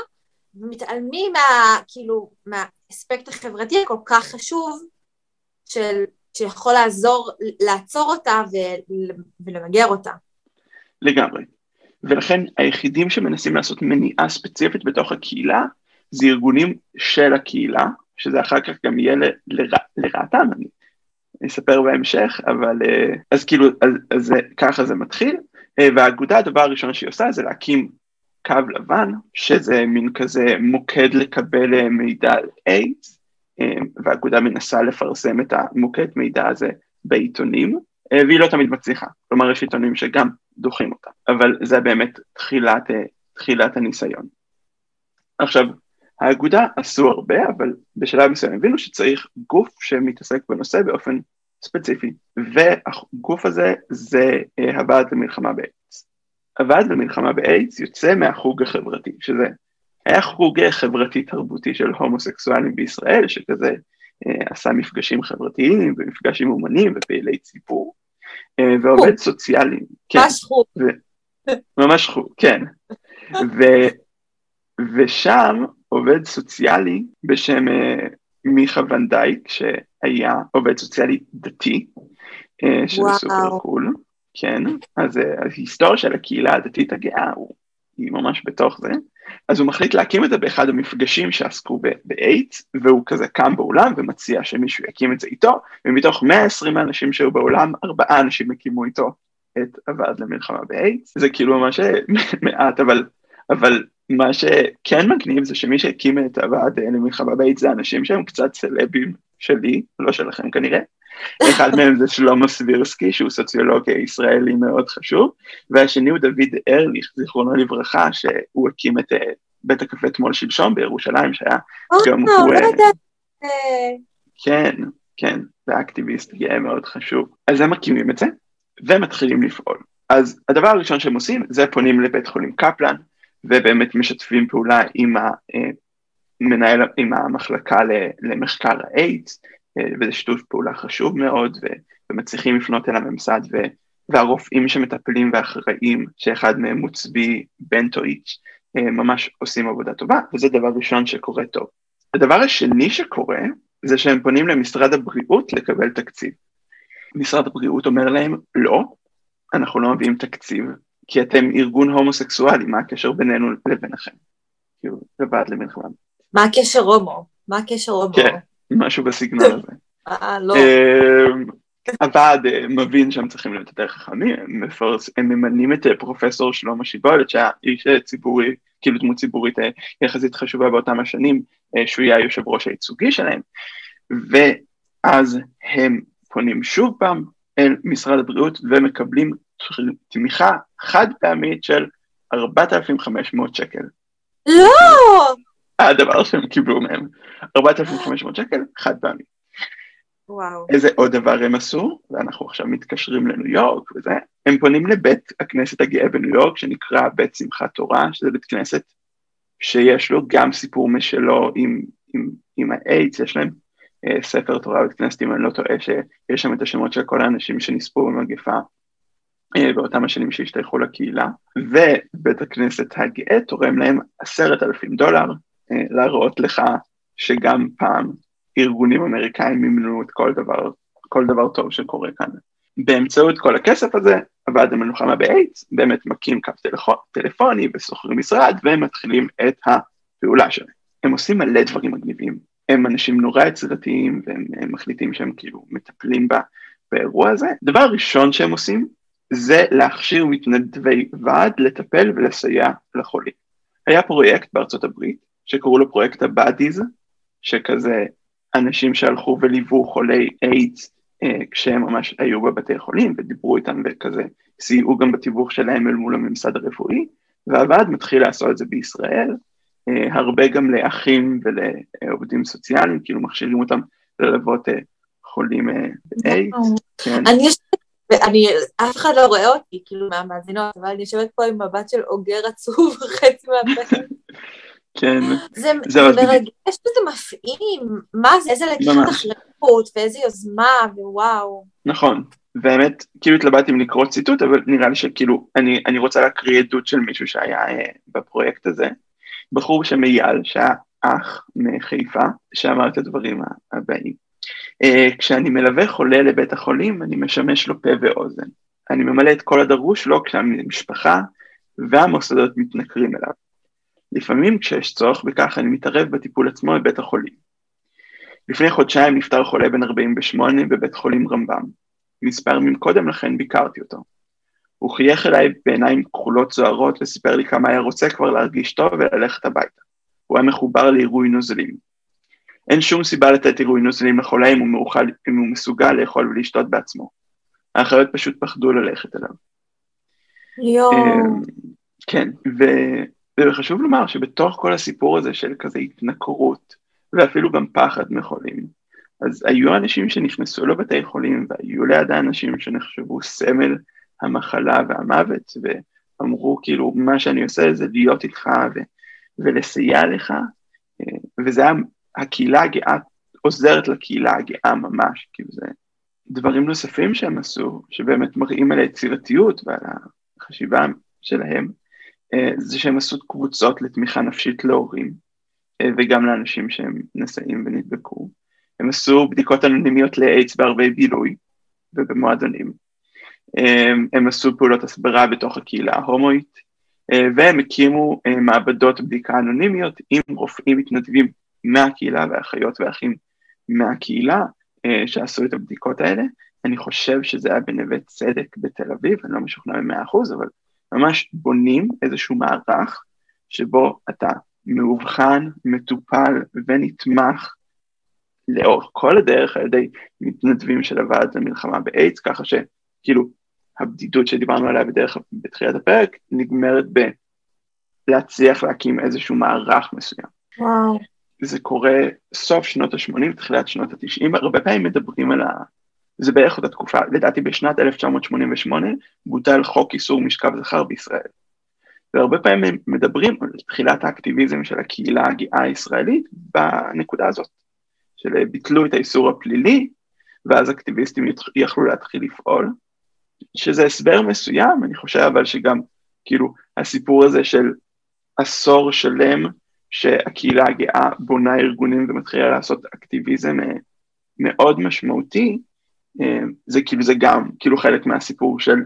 ומתעלמים מה, כאילו, מהאספקט החברתי הכל כך חשוב של, שיכול לעזור, לעצור אותה ולמגר אותה. לגמרי. ולכן היחידים שמנסים לעשות מניעה ספציפית בתוך הקהילה, זה ארגונים של הקהילה, שזה אחר כך גם יהיה לרע, לרעתם, אני אספר בהמשך, אבל אה, אז כאילו, אז, אז ככה זה מתחיל, אה, והאגודה, הדבר הראשון שהיא עושה זה להקים קו לבן, שזה מין כזה מוקד לקבל אה, מידע על איידס, והאגודה מנסה לפרסם את המוקד מידע הזה בעיתונים, והיא לא תמיד מצליחה, כלומר יש עיתונים שגם דוחים אותה, אבל זה באמת תחילת, תחילת הניסיון. עכשיו, האגודה עשו הרבה, אבל בשלב מסוים הבינו שצריך גוף שמתעסק בנושא באופן ספציפי, והגוף הזה זה אה, הוועד למלחמה באיידס. הוועד למלחמה באיידס יוצא מהחוג החברתי, שזה היה חוג חברתי תרבותי של הומוסקסואלים בישראל, שכזה אה, עשה מפגשים חברתיים ומפגש עם אומנים ופעילי ציבור, אה, ועובד סוציאלי. כן. ממש חוג. ממש חוג, כן. ו, ושם עובד סוציאלי בשם אה, מיכה ונדייק, שהיה עובד סוציאלי דתי, אה, שזה וואו. super cool, כן, אז אה, ההיסטוריה של הקהילה הדתית הגאה הוא, היא ממש בתוך זה, אז הוא מחליט להקים את זה באחד המפגשים שעסקו באיידס, והוא כזה קם באולם ומציע שמישהו יקים את זה איתו, ומתוך 120 האנשים שהיו באולם, ארבעה אנשים הקימו איתו את הוועד למלחמה באיידס, זה כאילו ממש מעט, אבל, אבל מה שכן מגניב זה שמי שהקים את הוועד אה, למלחמה באיידס זה אנשים שהם קצת סלבים שלי, לא שלכם כנראה. אחד מהם זה שלמה סבירסקי, שהוא סוציולוג ישראלי מאוד חשוב, והשני הוא דוד ארליך, זיכרונו לברכה, שהוא הקים את אה, בית הקפה אתמול שלשום בירושלים, שהיה גם אה, הוא... לא אה. אה, כן, כן, זה אקטיביסט גאה מאוד חשוב. אז הם מקימים את זה, ומתחילים לפעול. אז הדבר הראשון שהם עושים, זה פונים לבית חולים קפלן, ובאמת משתפים פעולה עם המנהל, עם המחלקה למחקר האיידס, אה, וזה שיתוף פעולה חשוב מאוד, ומצליחים לפנות אל הממסד, והרופאים שמטפלים ואחראים, שאחד מהם הוא צבי בנטואיץ', אה, ממש עושים עבודה טובה, וזה דבר ראשון שקורה טוב. הדבר השני שקורה, זה שהם פונים למשרד הבריאות לקבל תקציב. משרד הבריאות אומר להם, לא, אנחנו לא מביאים תקציב, כי אתם ארגון הומוסקסואלי, מה הקשר בינינו לביניכם? כאילו, לבד למלחמה. מה הקשר הומו? מה הקשר הומו? כן. משהו בסגנון הזה. אה, לא. אמ, הוועד אה, מבין שהם צריכים להיות יותר חכמים, הם, מפרס, הם ממנים את אה, פרופסור שלמה שיבולת, שהיה איש אה, ציבורי, כאילו דמות ציבורית יחסית חשובה באותם השנים, שהוא יהיה היושב ראש הייצוגי שלהם, ואז הם פונים שוב פעם אל משרד הבריאות ומקבלים תמיכה חד פעמית של 4,500 שקל. לא! הדבר שהם קיבלו מהם, 4,500 שקל חד פעמי. וואו. איזה עוד דבר הם עשו, ואנחנו עכשיו מתקשרים לניו יורק וזה, הם פונים לבית הכנסת הגאה בניו יורק שנקרא בית שמחת תורה, שזה בית כנסת שיש לו גם סיפור משלו עם, עם, עם האיידס, יש להם אה, ספר תורה בית כנסת, אם אני לא טועה, שיש שם את השמות של כל האנשים שנספו במגפה באותם השנים שהשתייכו לקהילה, ובית הכנסת הגאה תורם להם עשרת אלפים דולר, אה, להראות לך שגם פעם ארגונים אמריקאים מימנו את כל דבר, כל דבר טוב שקורה כאן. באמצעות כל הכסף הזה, הוועד המלחמה באיידס באמת מקים קו טלפוני ושוכרים משרד והם מתחילים את הפעולה שלהם. הם עושים מלא דברים מגניבים, הם אנשים נורא יצירתיים והם הם מחליטים שהם כאילו מטפלים בה, באירוע הזה. דבר ראשון שהם עושים זה להכשיר מתנדבי ועד לטפל ולסייע לחולים. היה פרויקט בארצות הברית שקראו לו פרויקט הבאדיז, שכזה אנשים שהלכו וליוו חולי איידס אה, כשהם ממש היו בבתי חולים ודיברו איתם וכזה סייעו גם בתיווך שלהם אל מול הממסד הרפואי, והוועד מתחיל לעשות את זה בישראל, אה, הרבה גם לאחים ולעובדים סוציאליים, כאילו מכשירים אותם ללוות אה, חולים אה, באיידס. כן. אני יושבת, ואני, אף אחד לא רואה אותי, כאילו, מהמאזינות, אבל אני יושבת פה עם מבט של אוגר עצוב חצי מהפה. כן, זה זה מרגש וזה מפעים, מה זה, איזה לקיחת ממש. אחריות, ואיזה יוזמה, ווואו. נכון, והאמת, כאילו התלבטתי אם לקרוא ציטוט, אבל נראה לי שכאילו, אני, אני רוצה להקריא עדות של מישהו שהיה אה, בפרויקט הזה, בחור בשם אייל, שהיה אח מחיפה, שאמר את הדברים הבאים. אה, כשאני מלווה חולה לבית החולים, אני משמש לו פה ואוזן. אני ממלא את כל הדרוש לו כשהמשפחה והמוסדות מתנכרים אליו. לפעמים כשיש צורך בכך אני מתערב בטיפול עצמו בבית החולים. לפני חודשיים נפטר חולה בן 48 בבית חולים רמב"ם. מספר ימים קודם לכן ביקרתי אותו. הוא חייך אליי בעיניים כחולות זוהרות וסיפר לי כמה היה רוצה כבר להרגיש טוב וללכת הביתה. הוא היה מחובר לעירוי נוזלים. אין שום סיבה לתת עירוי נוזלים לחולה אם הוא, מאוכל, אם הוא מסוגל לאכול ולשתות בעצמו. האחיות פשוט פחדו ללכת אליו. יואו. אמ, כן, ו... וחשוב לומר שבתוך כל הסיפור הזה של כזה התנכרות, ואפילו גם פחד מחולים, אז היו אנשים שנכנסו לבתי חולים, והיו ליד האנשים שנחשבו סמל המחלה והמוות, ואמרו כאילו, מה שאני עושה זה להיות איתך ו... ולסייע לך, אה, וזה היה, הקהילה הגאה עוזרת לקהילה הגאה ממש, כאילו זה דברים נוספים שהם עשו, שבאמת מראים על היצירתיות ועל החשיבה שלהם, אה, זה שהם עשו קבוצות לתמיכה נפשית להורים, וגם לאנשים שהם נשאים ונדבקו. הם עשו בדיקות אנונימיות לאיידס בערבי בילוי ובמועדונים. הם עשו פעולות הסברה בתוך הקהילה ההומואית, והם הקימו מעבדות בדיקה אנונימיות עם רופאים מתנדבים מהקהילה ואחיות ואחים מהקהילה שעשו את הבדיקות האלה. אני חושב שזה היה בנווה צדק בתל אביב, אני לא משוכנע במאה אחוז, אבל ממש בונים איזשהו מערך שבו אתה מאובחן, מטופל ונתמך לאורך כל הדרך על ידי מתנדבים של הוועד למלחמה באיידס, ככה שכאילו הבדידות שדיברנו עליה בדרך בתחילת הפרק נגמרת בלהצליח להקים איזשהו מערך מסוים. וואו. זה קורה סוף שנות ה-80, תחילת שנות ה-90, הרבה פעמים מדברים על ה... זה בערך אותה תקופה, לדעתי בשנת 1988 בוטל חוק איסור משכב זכר בישראל. והרבה פעמים מדברים על תחילת האקטיביזם של הקהילה הגאה הישראלית בנקודה הזאת, של ביטלו את האיסור הפלילי, ואז אקטיביסטים יכלו להתחיל לפעול, שזה הסבר מסוים, אני חושב אבל שגם כאילו הסיפור הזה של עשור שלם שהקהילה הגאה בונה ארגונים ומתחילה לעשות אקטיביזם אה, מאוד משמעותי, אה, זה כאילו זה גם כאילו חלק מהסיפור של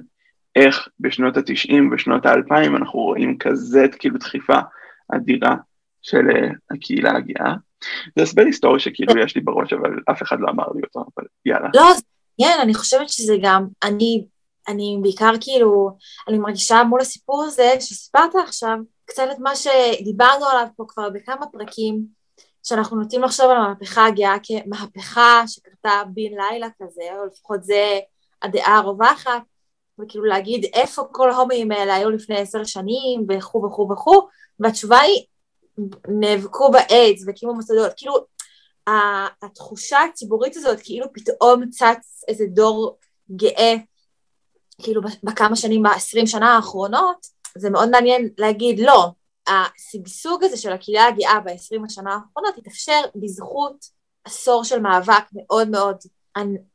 איך בשנות התשעים ושנות האלפיים אנחנו רואים כזה כאילו דחיפה אדירה של אה, הקהילה הגאה. זה הסבר היסטורי שכאילו יש לי בראש אבל אף אחד לא אמר לי אותו, אבל יאללה. לא, כן, אני חושבת שזה גם, אני, אני בעיקר כאילו, אני מרגישה מול הסיפור הזה שסיפרת עכשיו, קצת את מה שדיברנו עליו פה כבר בכמה פרקים, שאנחנו נוטים לחשוב על המהפכה הגאה כמהפכה שקרתה בן לילה כזה, או לפחות זה הדעה הרווחת, וכאילו להגיד איפה כל ההומואים האלה היו לפני עשר שנים וכו' וכו' וכו', והתשובה היא נאבקו באיידס והקימו מוסדות, כאילו התחושה הציבורית הזאת כאילו פתאום צץ איזה דור גאה כאילו בכמה שנים, בעשרים שנה האחרונות, זה מאוד מעניין להגיד לא, השגשוג הזה של הקהילה הגאה בעשרים השנה האחרונות התאפשר בזכות עשור של מאבק מאוד מאוד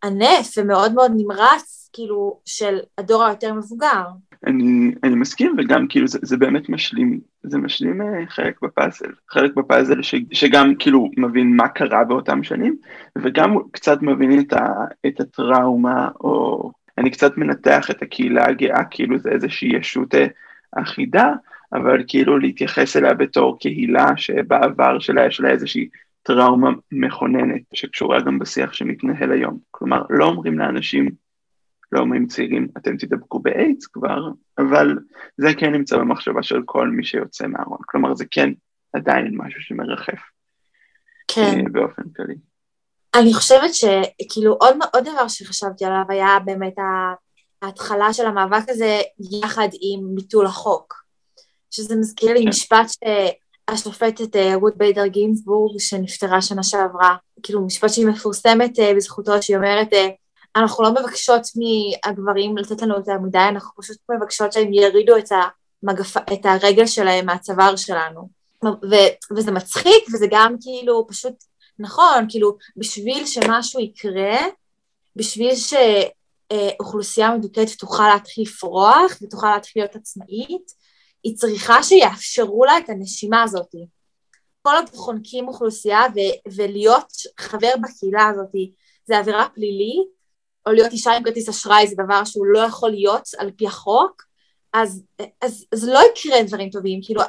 ענף ומאוד מאוד נמרץ, כאילו, של הדור היותר מבוגר. אני, אני מסכים, וגם כאילו זה, זה באמת משלים, זה משלים אה, חלק בפאזל, חלק בפאזל ש, שגם כאילו מבין מה קרה באותם שנים, וגם קצת מבין את, ה, את הטראומה, או אני קצת מנתח את הקהילה הגאה, כאילו זה איזושהי ישות אה, אחידה, אבל כאילו להתייחס אליה בתור קהילה שבעבר שלה יש לה איזושהי טראומה מכוננת שקשורה גם בשיח שמתנהל היום. כלומר, לא אומרים לאנשים, לא אומרים צעירים, אתם תדבקו באיידס כבר, אבל זה כן נמצא במחשבה של כל מי שיוצא מהארון. כלומר, זה כן עדיין משהו שמרחף. כן. אה, באופן כללי. אני חושבת שכאילו עוד, עוד דבר שחשבתי עליו היה באמת ההתחלה של המאבק הזה יחד עם ביטול החוק. שזה מזכיר לי כן. משפט שהשופטת אה, רות ביידר גינסבורג שנפטרה שנה שעברה, כאילו משפט שהיא מפורסמת אה, בזכותו שהיא אומרת אה, אנחנו לא מבקשות מהגברים לתת לנו את העמידה, אנחנו פשוט מבקשות שהם ירידו את, המגפ... את הרגל שלהם מהצוואר שלנו. ו- וזה מצחיק וזה גם כאילו פשוט נכון, כאילו בשביל שמשהו יקרה, בשביל שאוכלוסייה מדוכאת תוכל להתחיל לפרוח ותוכל להתחיל להיות עצמאית, היא צריכה שיאפשרו לה את הנשימה הזאת. כל עוד חונקים אוכלוסייה ו- ולהיות חבר בקהילה הזאת זה עבירה פלילית, או להיות אישה עם כרטיס אשראי זה דבר שהוא לא יכול להיות על פי החוק, אז, אז, אז לא יקרה דברים טובים, כאילו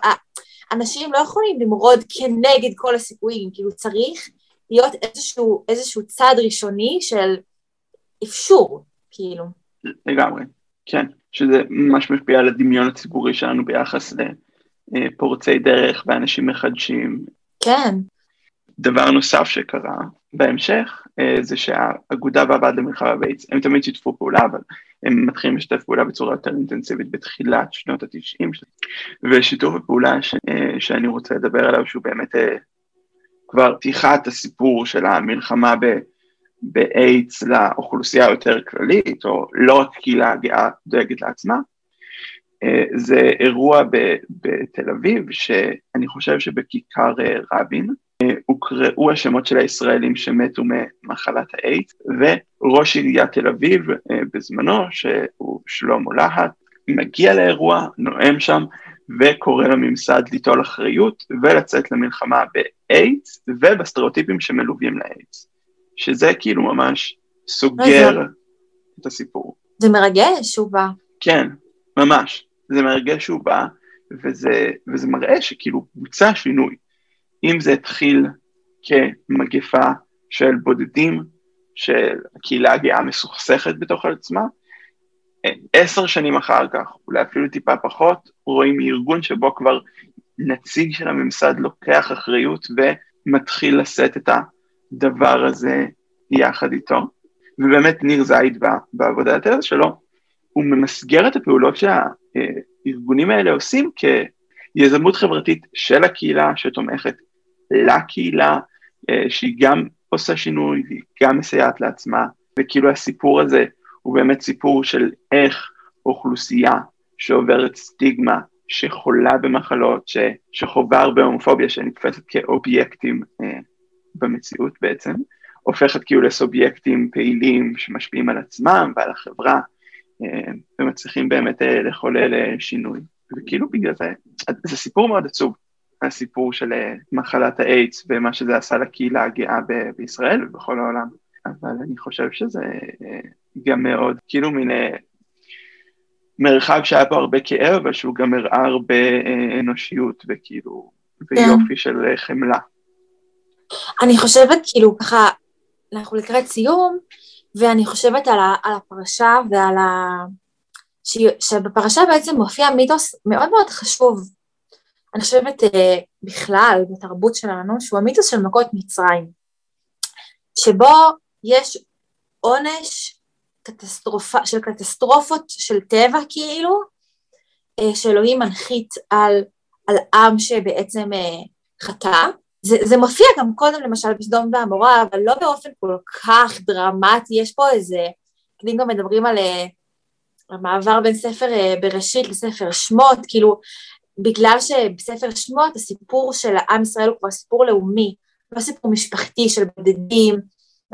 אנשים לא יכולים למרוד כנגד כל הסיכויים, כאילו צריך להיות איזשהו, איזשהו צעד ראשוני של אפשור, כאילו. לגמרי, כן. שזה ממש משפיע על הדמיון הציבורי שלנו ביחס לפורצי דרך ואנשים מחדשים. כן. דבר נוסף שקרה בהמשך, אה, זה שהאגודה והוועד למלחמה באיידס, הם תמיד שיתפו פעולה, אבל הם מתחילים לשתף פעולה בצורה יותר אינטנסיבית בתחילת שנות התשעים, ושיתוף הפעולה ש, אה, שאני רוצה לדבר עליו, שהוא באמת אה, כבר פתיחת הסיפור של המלחמה ב... באיידס לאוכלוסייה היותר כללית, או לא רק קהילה גאה דואגת לעצמה, אה, זה אירוע בתל אביב, שאני חושב שבכיכר אה, רבין, אה, הוקראו השמות של הישראלים שמתו ממחלת האיידס, וראש עיריית תל אביב בזמנו, שהוא שלמה להט, מגיע לאירוע, נואם שם, וקורא לממסד ליטול אחריות ולצאת למלחמה באיידס ובסטריאוטיפים שמלווים לאיידס, שזה כאילו ממש סוגר את הסיפור. זה מרגש שהוא בא. כן, ממש. זה מרגש שהוא בא, וזה, וזה מראה שכאילו בוצע שינוי. אם זה התחיל כמגפה של בודדים, של הקהילה הגאה מסוכסכת בתוך עצמה, עשר שנים אחר כך, אולי אפילו טיפה פחות, רואים ארגון שבו כבר נציג של הממסד לוקח אחריות ומתחיל לשאת את הדבר הזה יחד איתו. ובאמת ניר זייד בעבודת התזה שלו, הוא ממסגר את הפעולות שהארגונים האלה עושים כיזמות חברתית של הקהילה שתומכת לקהילה, שהיא גם עושה שינוי והיא גם מסייעת לעצמה, וכאילו הסיפור הזה הוא באמת סיפור של איך אוכלוסייה שעוברת סטיגמה, שחולה במחלות, ש, שחווה הרבה הומופוביה, שנתפסת כאובייקטים אה, במציאות בעצם, הופכת כאילו לסובייקטים פעילים שמשפיעים על עצמם ועל החברה, אה, ומצליחים באמת אה, לחולל אה, שינוי. וכאילו בגלל זה, זה סיפור מאוד עצוב, הסיפור של מחלת האיידס ומה שזה עשה לקהילה הגאה ב- בישראל ובכל העולם. אבל אני חושב שזה גם מאוד, כאילו מין מרחב שהיה פה הרבה כאב, אבל שהוא גם הראה הרבה אנושיות וכאילו, ויופי של חמלה. אני חושבת כאילו ככה, אנחנו לקראת סיום, ואני חושבת על, ה, על הפרשה ועל ה... ש, שבפרשה בעצם מופיע מיתוס מאוד מאוד חשוב. אני חושבת בכלל בתרבות שלנו, שהוא המיתוס של מכות מצרים, שבו יש עונש קטסטרופה, של קטסטרופות של טבע כאילו, אה, שאלוהים מנחית על, על עם שבעצם אה, חטא. זה, זה מופיע גם קודם למשל בסדום ועמורה, אבל לא באופן כל כך דרמטי, יש פה איזה, כלים גם מדברים על אה, המעבר בין ספר בראשית לספר שמות, כאילו בגלל שבספר שמות הסיפור של עם ישראל הוא כבר סיפור לאומי, לא סיפור משפחתי של בודדים,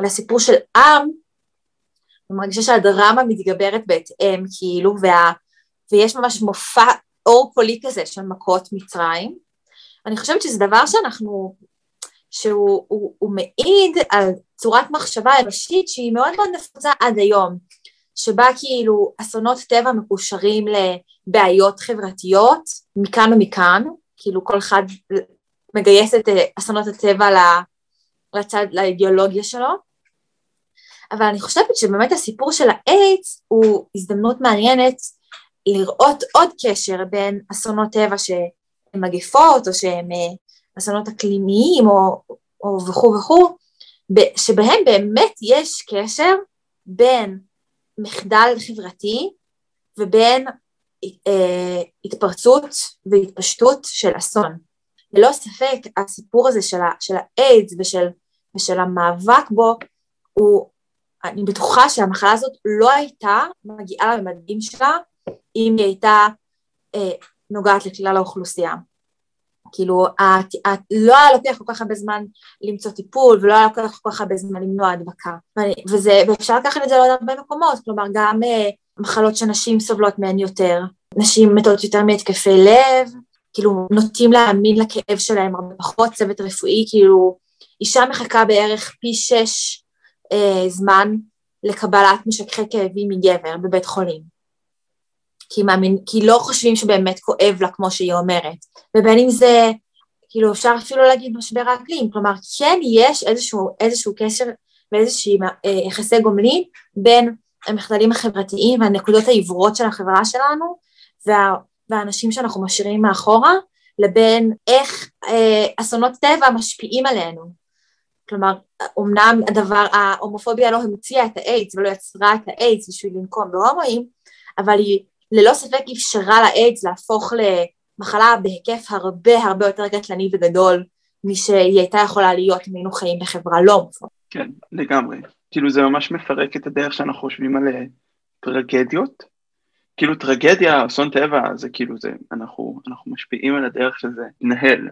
אלא סיפור של עם, אני מרגישה שהדרמה מתגברת בהתאם, כאילו, וה, ויש ממש מופע אור קולי כזה של מכות מצרים. אני חושבת שזה דבר שאנחנו, שהוא הוא, הוא מעיד על צורת מחשבה אנושית שהיא מאוד מאוד נפוצה עד היום, שבה כאילו אסונות טבע מקושרים לבעיות חברתיות מכאן ומכאן, כאילו כל אחד מגייס את אסונות הטבע לצד, לאידיאולוגיה שלו, אבל אני חושבת שבאמת הסיפור של האיידס הוא הזדמנות מעניינת לראות עוד קשר בין אסונות טבע שהן מגפות או שהן אה, אסונות אקלימיים או, או וכו' וכו', שבהם באמת יש קשר בין מחדל חברתי ובין אה, התפרצות והתפשטות של אסון. ללא ספק הסיפור הזה של, ה, של האיידס ושל, ושל המאבק בו הוא אני בטוחה שהמחלה הזאת לא הייתה מגיעה לממדים שלה אם היא הייתה אה, נוגעת לכלל האוכלוסייה. כאילו, את, את, לא היה לוקח כל כך הרבה זמן למצוא טיפול ולא היה לוקח כל כך הרבה זמן למנוע הדבקה. ואני, וזה, ואפשר לקחת את זה לעוד הרבה מקומות, כלומר גם אה, מחלות שנשים סובלות מהן יותר, נשים מתות יותר מהתקפי לב, כאילו נוטים להאמין לכאב שלהם הרבה פחות, צוות רפואי, כאילו אישה מחכה בערך פי שש אה, זמן לקבלת משככי כאבים מגבר בבית חולים. כי, מאמין, כי לא חושבים שבאמת כואב לה כמו שהיא אומרת. ובין אם זה, כאילו אפשר אפילו להגיד משבר האקלים, כלומר כן יש איזשהו, איזשהו קשר ואיזשהי אה, יחסי גומלין בין המחדלים החברתיים והנקודות העיוורות של החברה שלנו וה, והאנשים שאנחנו משאירים מאחורה, לבין איך אה, אסונות טבע משפיעים עלינו. כלומר, אמנם הדבר, ההומופוביה לא המציאה את האיידס ולא יצרה את האיידס בשביל לנקום בהומואים, אבל היא ללא ספק אפשרה לאיידס להפוך למחלה בהיקף הרבה הרבה יותר קטלני וגדול משהיא הייתה יכולה להיות אם היינו חיים בחברה לא הומופובית. כן, לגמרי. כאילו זה ממש מפרק את הדרך שאנחנו חושבים על אה, טרגדיות. כאילו טרגדיה, אסון טבע, זה כאילו זה, אנחנו, אנחנו משפיעים על הדרך שזה נהל.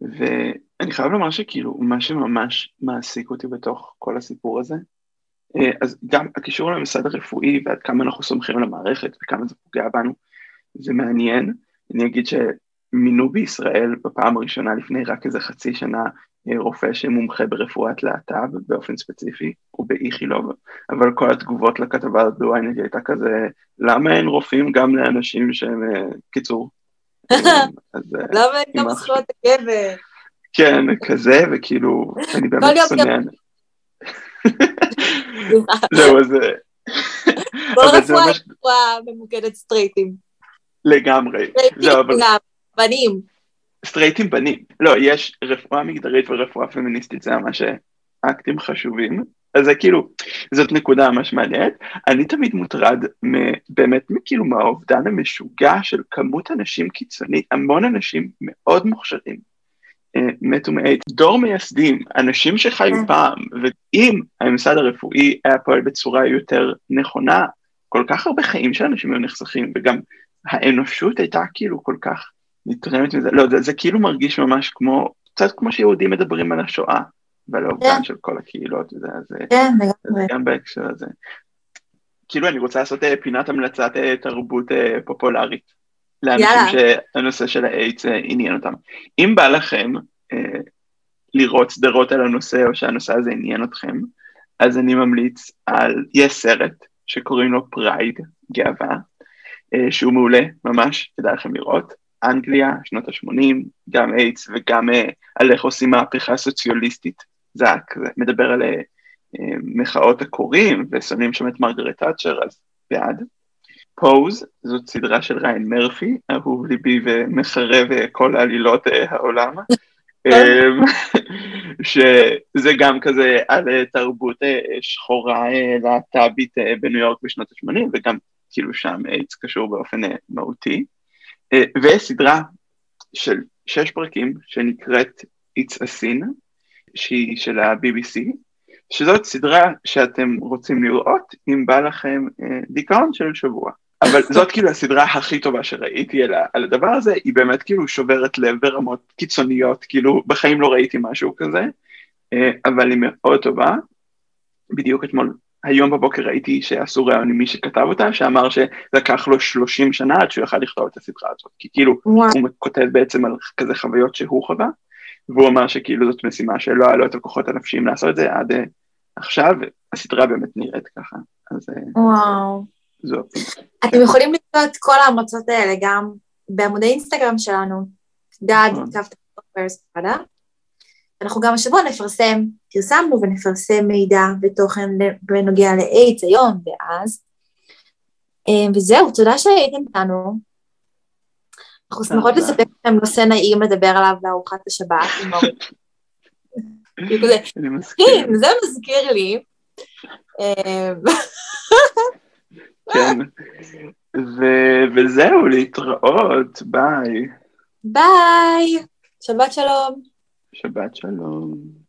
ואני חייב לומר שכאילו, מה שממש מעסיק אותי בתוך כל הסיפור הזה, אז גם הקישור למסד הרפואי ועד כמה אנחנו סומכים על המערכת וכמה זה פוגע בנו, זה מעניין. אני אגיד שמינו בישראל בפעם הראשונה לפני רק איזה חצי שנה אה, רופא שמומחה ברפואת להט"ב באופן ספציפי, הוא באיכילוב, אבל כל התגובות לכתבה הזאת בוויינט הייתה כזה, למה אין רופאים גם לאנשים שהם, אה, קיצור. אה, למה אין גם זכויות הגבר? כן, כזה, וכאילו, אני באמת שונא. זהו, אז... כל רפואה רפואה ממוקדת סטרייטים. לגמרי. סטרייטים בנים. סטרייטים בנים. לא, יש רפואה מגדרית ורפואה פמיניסטית, זה ממש אקטים חשובים. אז זה כאילו, זאת נקודה ממש מעניינת. אני תמיד מוטרד באמת כאילו מהאובדן המשוגע של כמות אנשים קיצונית, המון אנשים מאוד מוכשרים, אה, מתו מאיידס, דור מייסדים, אנשים שחיו כן. פעם, ואם הממסד הרפואי היה פועל בצורה יותר נכונה, כל כך הרבה חיים של אנשים היו נחסכים, וגם האנושות הייתה כאילו כל כך נתרמת מזה, לא, זה, זה כאילו מרגיש ממש כמו, קצת כמו שיהודים מדברים על השואה, ועל האובדן yeah. כן. של כל הקהילות, וזה, אז כן, לגמרי. גם בהקשר הזה. כאילו אני רוצה לעשות אה, פינת המלצת תרבות פופולרית. לאנשים. שהנושא של האיידס עניין אותם. אם בא לכם אה, לראות סדרות על הנושא, או שהנושא הזה עניין אתכם, אז אני ממליץ על, יש סרט שקוראים לו Pride, גאווה, אה, שהוא מעולה, ממש, כדאי לכם לראות. אנגליה, שנות ה-80, גם איידס וגם אה, על איך עושים מהפכה סוציאליסטית. זה מדבר על אה, אה, מחאות הכורים, ושמים שם את מרגרט תאצ'ר, אז בעד. Pose, זאת סדרה של ריאן מרפי, אהוב ליבי ומחריב כל עלילות אה, העולם, אמ, שזה גם כזה על אה, תרבות אה, שחורה להט"בית בניו יורק בשנות ה-80, וגם כאילו שם איידס קשור באופן מהותי. וסדרה של שש פרקים שנקראת It's a Sin, שהיא של ה-BBC, שזאת סדרה שאתם רוצים לראות אם בא לכם דיכאון של שבוע. אבל זאת כאילו הסדרה הכי טובה שראיתי על, על הדבר הזה, היא באמת כאילו שוברת לב ברמות קיצוניות, כאילו בחיים לא ראיתי משהו כזה, אה, אבל היא מאוד טובה. בדיוק אתמול, היום בבוקר ראיתי שעשו ראיון עם מי שכתב אותה, שאמר שלקח לו 30 שנה עד שהוא יכל לכתוב את הסדרה הזאת, כי כאילו וואו. הוא כותב בעצם על כזה חוויות שהוא חווה, והוא אמר שכאילו זאת משימה שלא היה לו את הכוחות הנפשיים לעשות את זה עד uh, עכשיו, הסדרה באמת נראית ככה, אז... אה, וואו. זו אתם יכולים למצוא את כל ההמלצות האלה גם בעמודי אינסטגרם שלנו, דג, נכון. קו אנחנו גם השבוע נפרסם, פרסמנו ונפרסם מידע ותוכן בנוגע לאיידס היום ואז. אה, וזהו, תודה שהייתם איתנו. אנחנו שמחות לספק לכם נושא נעים לדבר עליו לארוחת השבת. אני מסכים. כן, זה מזכיר לי. כן. ו- וזהו, להתראות, ביי. ביי. שבת שלום. שבת שלום.